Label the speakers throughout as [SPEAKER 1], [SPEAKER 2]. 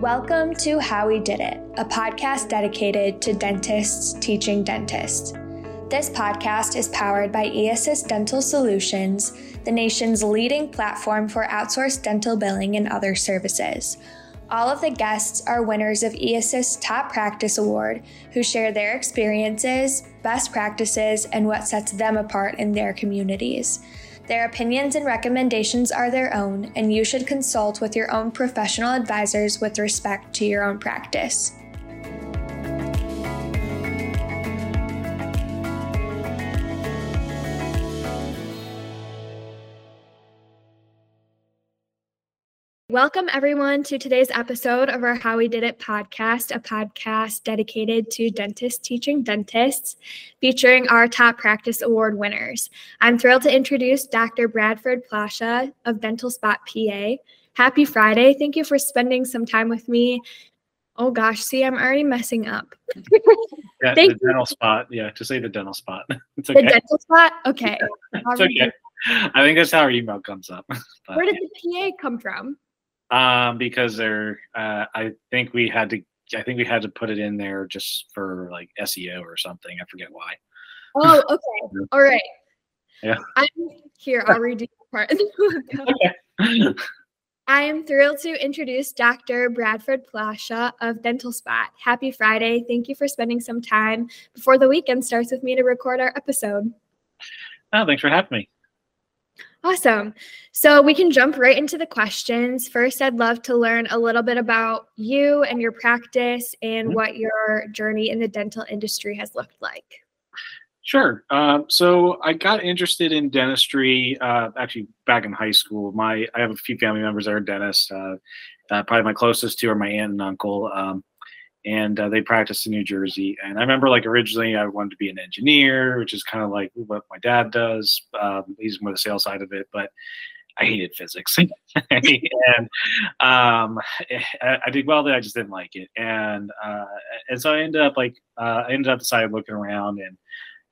[SPEAKER 1] Welcome to How We Did It, a podcast dedicated to dentists teaching dentists. This podcast is powered by eAssist Dental Solutions, the nation's leading platform for outsourced dental billing and other services. All of the guests are winners of eAssist's Top Practice Award who share their experiences, best practices, and what sets them apart in their communities. Their opinions and recommendations are their own, and you should consult with your own professional advisors with respect to your own practice. Welcome, everyone, to today's episode of our How We Did It podcast, a podcast dedicated to dentists teaching dentists, featuring our top practice award winners. I'm thrilled to introduce Dr. Bradford Plasha of Dental Spot PA. Happy Friday. Thank you for spending some time with me. Oh gosh, see, I'm already messing up.
[SPEAKER 2] yeah,
[SPEAKER 1] Thank
[SPEAKER 2] the dental spot. Yeah, to say the dental spot. It's okay.
[SPEAKER 1] The dental spot? Okay.
[SPEAKER 2] it's okay. I think that's how our email comes up. But,
[SPEAKER 1] Where did the PA come from?
[SPEAKER 2] Um because they're uh i think we had to i think we had to put it in there just for like seo or something i forget why
[SPEAKER 1] Oh, okay. All right.
[SPEAKER 2] Yeah.
[SPEAKER 1] I'm here. I'll redo the part. I am thrilled to introduce Dr. Bradford Plasha of Dental Spot. Happy Friday. Thank you for spending some time before the weekend starts with me to record our episode.
[SPEAKER 2] oh thanks for having me
[SPEAKER 1] Awesome. So we can jump right into the questions. First, I'd love to learn a little bit about you and your practice and
[SPEAKER 2] Mhm.
[SPEAKER 1] what your journey in the dental industry has looked like.
[SPEAKER 2] Sure. Um, so I got interested in dentistry uh, actually back in high school. My I have a few family members that are dentists. Uh, uh, probably my closest two are my aunt and uncle, um, and uh, they practiced in New Jersey. And I remember like originally I wanted to be an engineer, which is kind of like what my dad does. Um, he's more the sales side of it, but I hated physics, and um, I, I did well there. I just didn't like it, and uh, and so I ended up like uh, I ended up deciding looking around and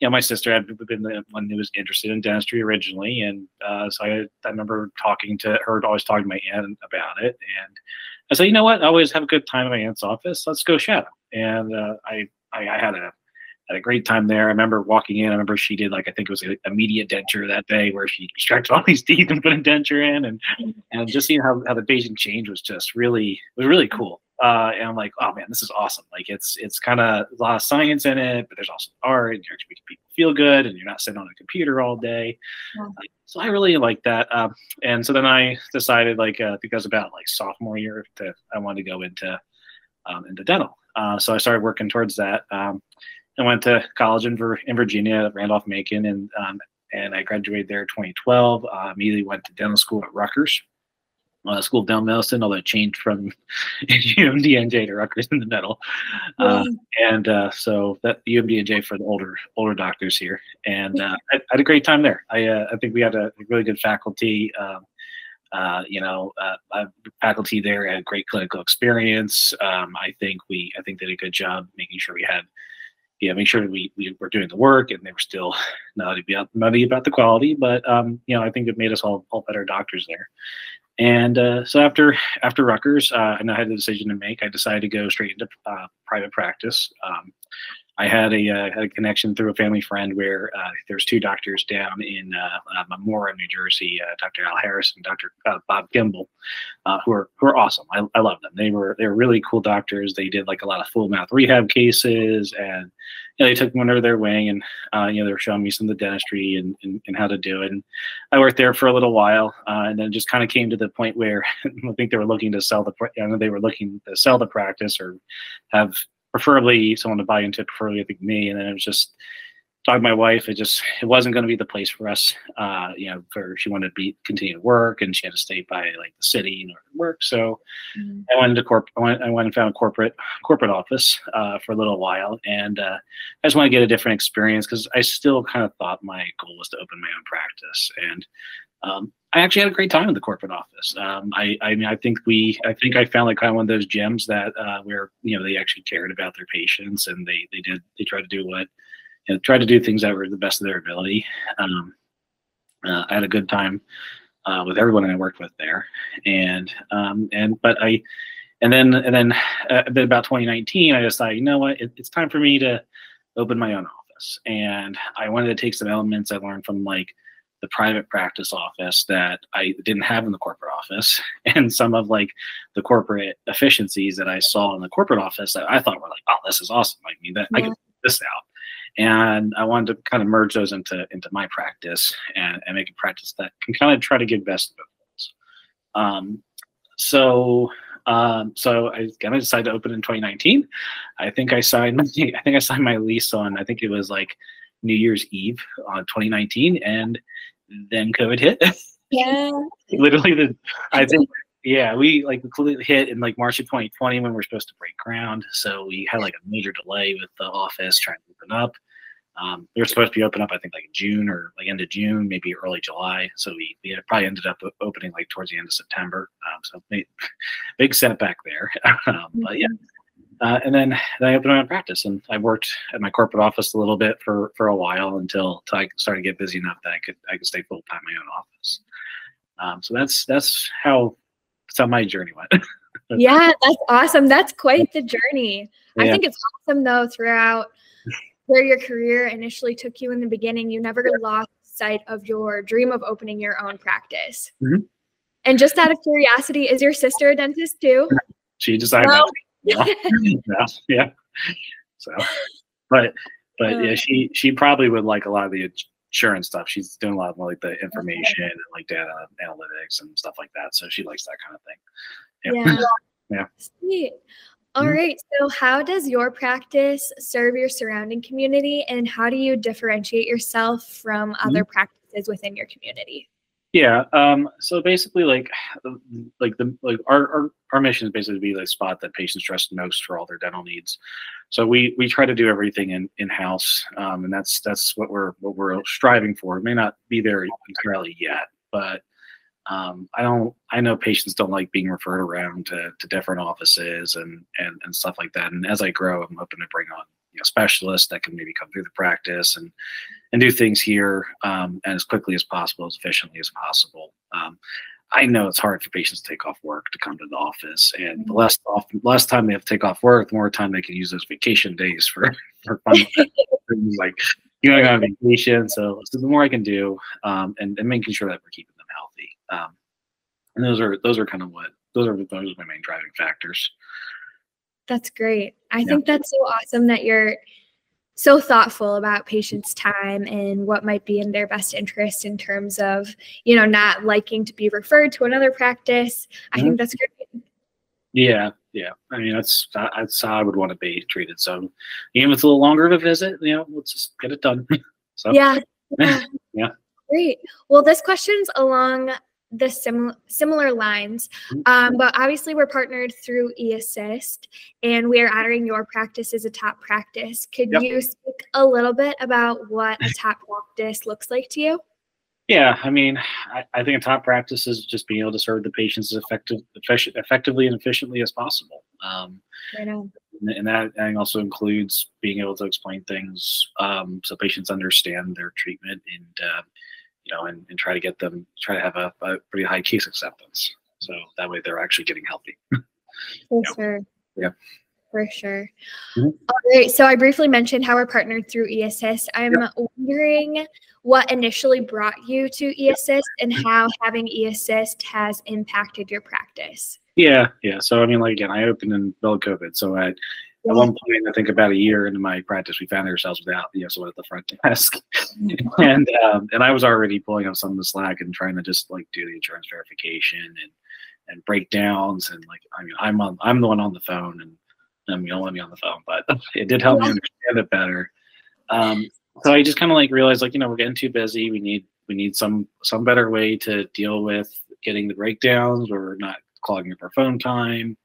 [SPEAKER 2] you know, my sister had been the one who was interested in dentistry originally, and uh, so I, I remember talking to her, always talking to my aunt about it, and I said, you know what, I always have a good time at my aunt's office. Let's go shadow, and uh, I, I I had a had a great time there. I remember walking in. I remember she did like I think it was a immediate denture that day where she extracted all these teeth and put a denture in, and and just seeing how, how the patient change was just really was really cool. Uh, and I'm like, oh man, this is awesome. Like it's it's kind of a lot of science in it, but there's also art, and you're making people feel good, and you're not sitting on a computer all day.
[SPEAKER 1] Yeah.
[SPEAKER 2] So I really like that. Um, and so then I decided, like, uh, because about like sophomore year, that I wanted to go into um, into dental. Uh, so I started working towards that. Um, I went to college in, in Virginia, at Randolph Macon, and um, and I graduated there 2012. Uh, immediately went to dental school at Rutgers, uh, School of Dental Medicine, although it changed from UMDNJ to Rutgers in the middle. Uh, and uh, so that UMDNJ for the older older doctors here, and uh, I, I had a great time there. I uh, I think we had a really good faculty. Um, uh, you know, faculty there had great clinical experience. Um, I think we I think they did a good job making sure we had yeah, make sure we, we were doing the work and they were still nutty about, nutty about the quality. But, um, you know, I think it made us all, all better doctors there. And uh, so after after Rutgers, uh, and I had the decision to make, I decided to go straight into uh, private practice. Um, I had a, uh, a connection through a family friend where uh, there's two doctors down in uh, uh, Memora, New Jersey, uh, Dr. Al Harris and Dr. Uh, Bob Gimbel, uh, who are who are awesome. I, I love them. They were they were really cool doctors. They did like a lot of full mouth rehab cases, and you know, they took me under their wing, and you know they were showing me some of the dentistry and, and, and how to do it. And I worked there for a little while, and then just kind of came to the point where I think they were looking to sell the. I know they were looking to sell the practice or have preferably someone to buy into, it, preferably I think me. And then it was just talking to my wife. It just it wasn't going to be the place for us. Uh, you know, for she wanted to be continue to work, and she had to stay by like the city in order to work. So I went into corp. I went, I went and found a corporate corporate office uh, for a little while, and uh, I just want to get a different experience because I still kind of thought my goal was to open my own practice, and um, I actually had a great time in the corporate office. Um, I, I mean, I think we, I think I found like kind of one of those gems that uh, where you know they actually cared about their patients and they they did they tried to do what you know tried to do things that were the best of their ability. Um, uh, I had a good time uh, with everyone I worked with there, and um, and but I and then and then uh, about 2019, I decided, you know what, it, it's time for me to open my own office, and I wanted to take some elements I learned from like the private practice office that I didn't have in the corporate office, and some of like the corporate efficiencies that I saw in the corporate office that I thought were like, oh, this is awesome. I mean, that yeah. I can this out, and I wanted to kind of merge those into into my practice and, and make a practice that can kind of try to give best of both. Um, so um, so I kind of decided to open in 2019. I think I signed. I think I signed my lease on. I think it was like New Year's Eve on 2019, and then COVID hit.
[SPEAKER 1] Yeah.
[SPEAKER 2] Literally, the I think yeah, we like hit in like March of 2020 when we are supposed to break ground. So we had like a major delay with the office trying to open up. Um, we were supposed to be open up, I think, like June or like end of June, maybe early July. So we, we probably ended up opening like towards the end of September. Um, so big, big setback there. um, but yeah. Uh, and then, then I opened my own practice, and I worked at my corporate office a little bit for for a while until, until I started to get busy enough that I could I could stay full time in my own office. Um, so that's that's how that's how my journey went.
[SPEAKER 1] yeah, that's awesome. That's quite the journey. Yeah. I think it's awesome though throughout where your career initially took you in the beginning, you never lost sight of your dream of opening your own practice. Mm-hmm. And just out of curiosity, is your sister a dentist too?
[SPEAKER 2] She decided. No. Yeah. yeah. So, but but yeah, she she probably would like a lot of the insurance stuff. She's doing a lot of like the information and like data analytics and stuff like that. So she likes that kind of thing.
[SPEAKER 1] Yeah. Yeah. yeah. Sweet. All mm-hmm. right. So, how does your practice serve your surrounding community, and how do you differentiate yourself from mm-hmm. other practices within your community?
[SPEAKER 2] Yeah. Um, so basically, like, like the like our, our our mission is basically to be the spot that patients trust most for all their dental needs. So we we try to do everything in in house, um, and that's that's what we're what we're striving for. It may not be there entirely yet, but um, I don't. I know patients don't like being referred around to, to different offices and, and and stuff like that. And as I grow, I'm hoping to bring on you know specialists that can maybe come through the practice and and do things here um, as quickly as possible, as efficiently as possible. Um, I know it's hard for patients to take off work to come to the office, and the less often, less time they have to take off work, the more time they can use those vacation days for for fun things like you know, on vacation. So, so the more I can do, um, and, and making sure that we're keeping them healthy. um, and those are those are kind of what those are those are my main driving factors.
[SPEAKER 1] That's great. I yeah. think that's so awesome that you're so thoughtful about patients' time and what might be in their best interest in terms of, you know, not liking to be referred to another practice. I mm-hmm. think that's great.
[SPEAKER 2] Yeah, yeah. I mean, that's that's how I would want to be treated. So, even if it's a little longer of a visit, you know, let's just get it done. so,
[SPEAKER 1] yeah.
[SPEAKER 2] yeah.
[SPEAKER 1] Great. Well, this question's along the sim- similar lines. Mm-hmm. Um, but obviously, we're partnered through eAssist, and we are honoring your practice as a top practice. Could yep. you speak a little bit about what a top practice looks like to you?
[SPEAKER 2] Yeah, I mean, I, I think a top practice is just being able to serve the patients as effective, effectively and efficiently as possible. Um,
[SPEAKER 1] right
[SPEAKER 2] and that and also includes being able to explain things um, so patients understand their treatment and uh, you know, and, and try to get them try to have a, a pretty high case acceptance. So that way they're actually getting healthy.
[SPEAKER 1] For sure.
[SPEAKER 2] Yeah.
[SPEAKER 1] For sure. Mm-hmm. All right. So I briefly mentioned how we're partnered through eAssist. I'm yep. wondering what initially brought you to eAssist and how having eAssist has impacted your practice.
[SPEAKER 2] Yeah, yeah. So I mean, like again, I opened in middle COVID, so I at one point, I think about a year into my practice, we found ourselves without you know someone at the front desk, and um, and I was already pulling up some of the slack and trying to just like do the insurance verification and and breakdowns and like I mean I'm on I'm the one on the phone and you don't let me on the phone, but it did help me understand it better. Um, so I just kind of like realized like you know we're getting too busy. We need we need some some better way to deal with getting the breakdowns or not clogging up our phone time,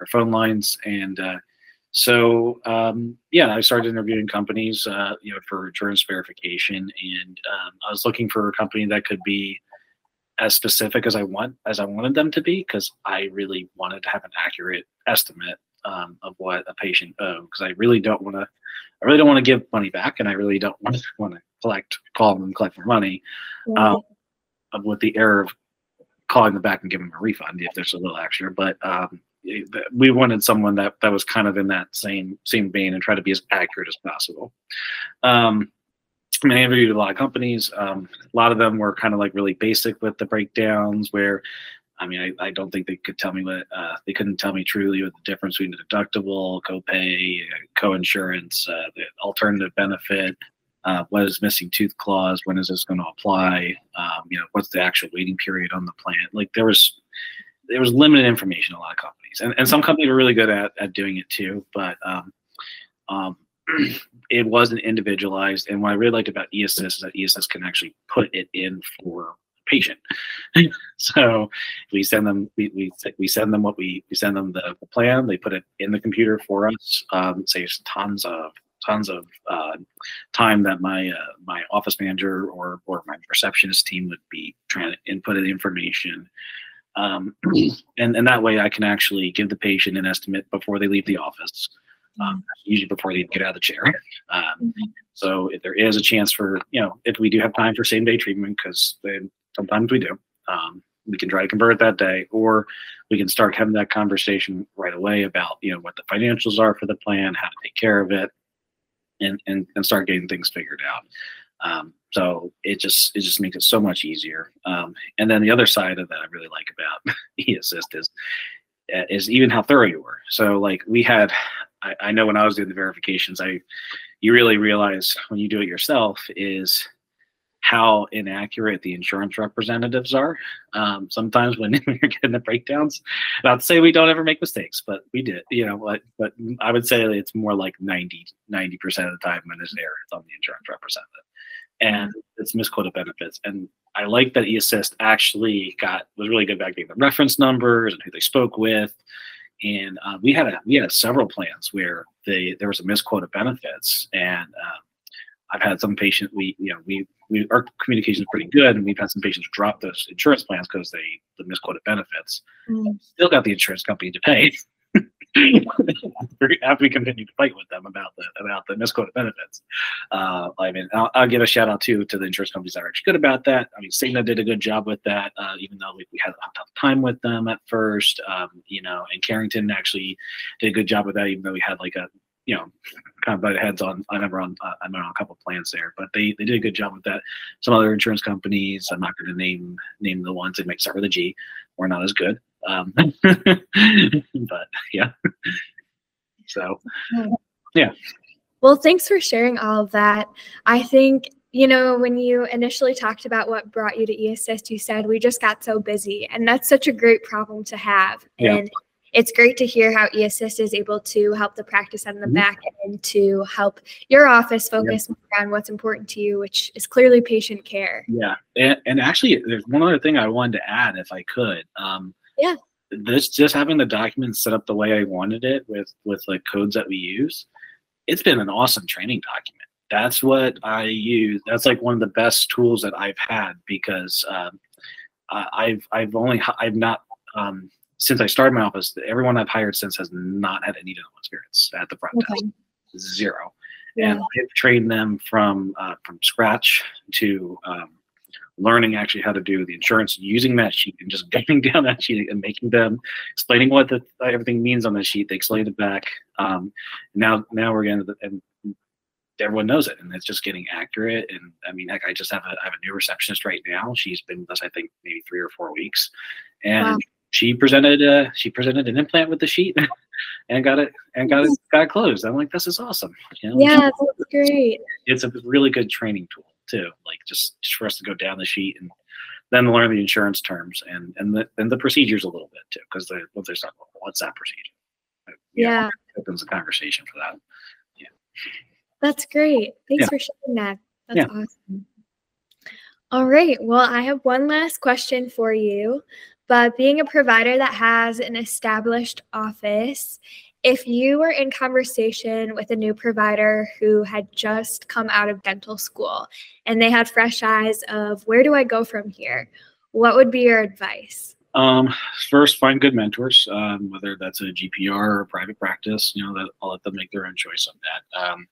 [SPEAKER 2] our phone lines, and uh, so um, yeah, I started interviewing companies, uh, you know, for insurance verification, and um, I was looking for a company that could be as specific as I want as I wanted them to be, because I really wanted to have an accurate estimate um, of what a patient owed, because I really don't want to, I really don't want to give money back, and I really don't want to want to collect, call them and collect their money, um, with the error of calling them back and giving them a refund if there's a little extra, but um, we wanted someone that that was kind of in that same same vein and try to be as accurate as possible. Um, I mean, I interviewed a lot of companies. Um, a lot of them were kind of like really basic with the breakdowns, where I mean, I, I don't think they could tell me what uh, they couldn't tell me truly what the difference between the deductible, copay, co-insurance, uh, the alternative benefit, uh, what is missing tooth clause, when is this going to apply, um, you know, what's the actual waiting period on the plan. Like there was there was limited information a lot of companies, and, and some companies are really good at, at doing it too, but um, um, it wasn't individualized. And what I really liked about eAssist is that eAssist can actually put it in for patient. so we send them we, we, we send them what we we send them the, the plan. They put it in the computer for us. Um, saves tons of tons of uh, time that my uh, my office manager or or my receptionist team would be trying to input the information. Um, and, and that way I can actually give the patient an estimate before they leave the office um, usually before they get out of the chair. Um, mm-hmm. So if there is a chance for, you know, if we do have time for same day treatment, because sometimes we do, um, we can try to convert that day, or we can start having that conversation right away about, you know, what the financials are for the plan, how to take care of it, and and, and start getting things figured out. Um, so it just it just makes it so much easier. Um, and then the other side of that I really like about eAssist is is even how thorough you were. So like we had I, I know when I was doing the verifications, I you really realize when you do it yourself is how inaccurate the insurance representatives are. Um, sometimes when you're getting the breakdowns, not to say we don't ever make mistakes, but we did, you know, but, but I would say it's more like 90, 90% of the time when there's error, it's on the insurance representative and it's misquoted benefits. And I like that eAssist actually got, was really good about getting the reference numbers and who they spoke with and uh, we had a we had several plans where they there was a misquote of benefits, and um, I've had some patients we you know we we our communication is pretty good, and we've had some patients drop those insurance plans because they the misquoted benefits. Mm. Still got the insurance company to pay, after we continue to fight with them about the about the misquoted benefits. Uh, I mean, I'll, I'll, give a shout out too to the insurance companies that are actually good about that. I mean, Cigna did a good job with that, uh, even though we, we, had a tough time with them at first. Um, you know, and Careington actually did a good job with that, even though we had like a you know, kind of butted heads on. I remember on uh, I'm on a couple of plans there, but they they did a good job with that. Some other insurance companies, I'm not going to name name the ones that might start with a G, were not as good. Um, but yeah, so yeah.
[SPEAKER 1] Well, thanks for sharing all of that. I think you know, when you initially talked about what brought you to eAssist, you said we just got so busy, and that's such a great problem to have. Yeah. And it's great to hear how eAssist is able to help the practice on the mm-hmm. back end to help your office focus yeah. on what's important to you, which is clearly patient care.
[SPEAKER 2] Yeah, and, and, actually, there's one other thing I wanted to add, if I could. Um,
[SPEAKER 1] yeah.
[SPEAKER 2] This just having the document set up the way I wanted it with with like codes that we use, it's been an awesome training document. That's what I use. That's like one of the best tools that I've had because um, I've I've only I've not um, since I started my office, everyone I've hired since has not had any dental experience at the front okay. desk. Zero. Yeah. And I've trained them from uh, from scratch to um, learning actually how to do the insurance using that sheet and just getting down that sheet and making them explaining what the, everything means on the sheet. They explained it back. Um, now now we're getting and everyone knows it and it's just getting accurate. And I mean, heck, I just have a I have a new receptionist right now. She's been with us I think maybe three or four weeks, and. Wow she presented uh, she presented an implant with the sheet and got it and got it got it closed. I'm like, this is awesome.
[SPEAKER 1] You know, yeah, that's great.
[SPEAKER 2] It's a really good training tool too. Like just, just for us to go down the sheet and then learn the insurance terms and and the and the procedures a little bit too, because they what they start, well, what's that procedure?
[SPEAKER 1] yeah, know,
[SPEAKER 2] opens a conversation for that. Yeah,
[SPEAKER 1] that's great. Thanks yeah. for sharing that. That's yeah. awesome. All right. Well, I have one last question for you. But being a provider that has an established office, if you were in conversation with a new provider who had just come out of dental school and they had fresh eyes of where do I go from here, what would be your advice?
[SPEAKER 2] Um, first, find good mentors, um, whether that's a GPR or a private practice. You know, that I'll let them make their own choice on that. Um,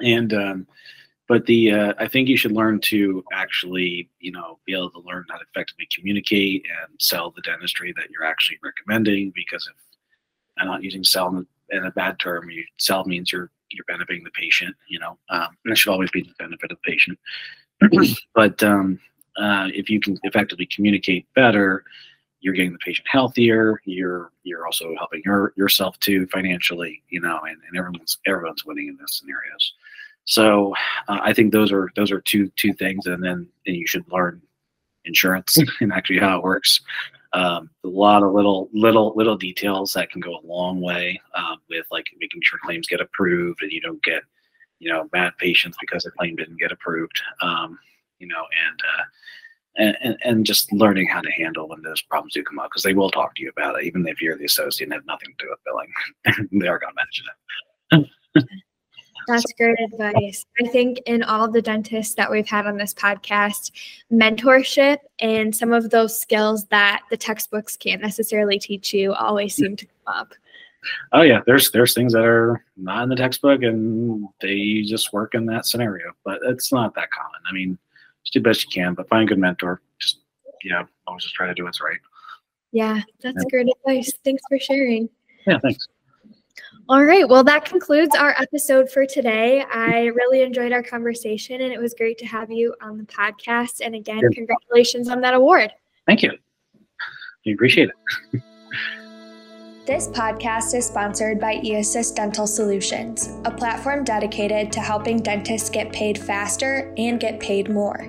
[SPEAKER 2] and um, but the uh, I think you should learn to actually, you know, be able to learn how to effectively communicate and sell the dentistry that you're actually recommending. Because if I'm not using sell in, a bad term, you sell means you're you're benefiting the patient. You know, um, and it should always be the benefit of the patient. but um, uh, if you can effectively communicate better, you're getting the patient healthier. You're you're also helping your yourself too financially. You know, and, and everyone's everyone's winning in those scenarios. So uh, I think those are those are two two things, and then and you should learn insurance and actually how it works. Um, a lot of little little little details that can go a long way um, with like making sure claims get approved and you don't get you know bad patients because the claim didn't get approved. Um, you know, and, uh, and and just learning how to handle when those problems do come up because they will talk to you about it, even if you're the associate and have nothing to do with billing. they are going to mention it.
[SPEAKER 1] That's great advice. I think in all the dentists that we've had on this podcast, mentorship and some of those skills that the textbooks can't necessarily teach you always seem to come up.
[SPEAKER 2] Oh yeah, there's there's things that are not in the textbook and they just work in that scenario, but it's not that common. I mean, just do the best you can, but find a good mentor. Just yeah, always just try to do what's right.
[SPEAKER 1] Yeah, that's yeah. great advice. Thanks for sharing.
[SPEAKER 2] Yeah, thanks.
[SPEAKER 1] All right. Well, that concludes our episode for today. I really enjoyed our conversation and it was great to have you on the podcast. And again, yeah. congratulations on that award.
[SPEAKER 2] Thank you. We appreciate it.
[SPEAKER 1] This podcast is sponsored by eAssist Dental Solutions, a platform dedicated to helping dentists get paid faster and get paid more.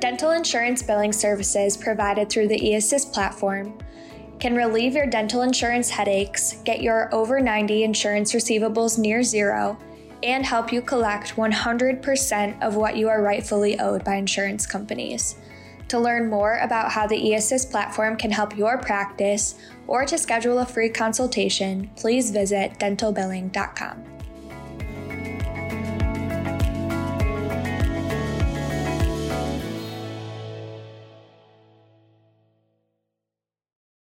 [SPEAKER 1] Dental insurance billing services provided through the eAssist platform can relieve your dental insurance headaches, get your over 90 insurance receivables near zero, and help you collect 100% of what you are rightfully owed by insurance companies. To learn more about how the eAssist platform can help your practice or to schedule a free consultation, please visit dentalbilling.com.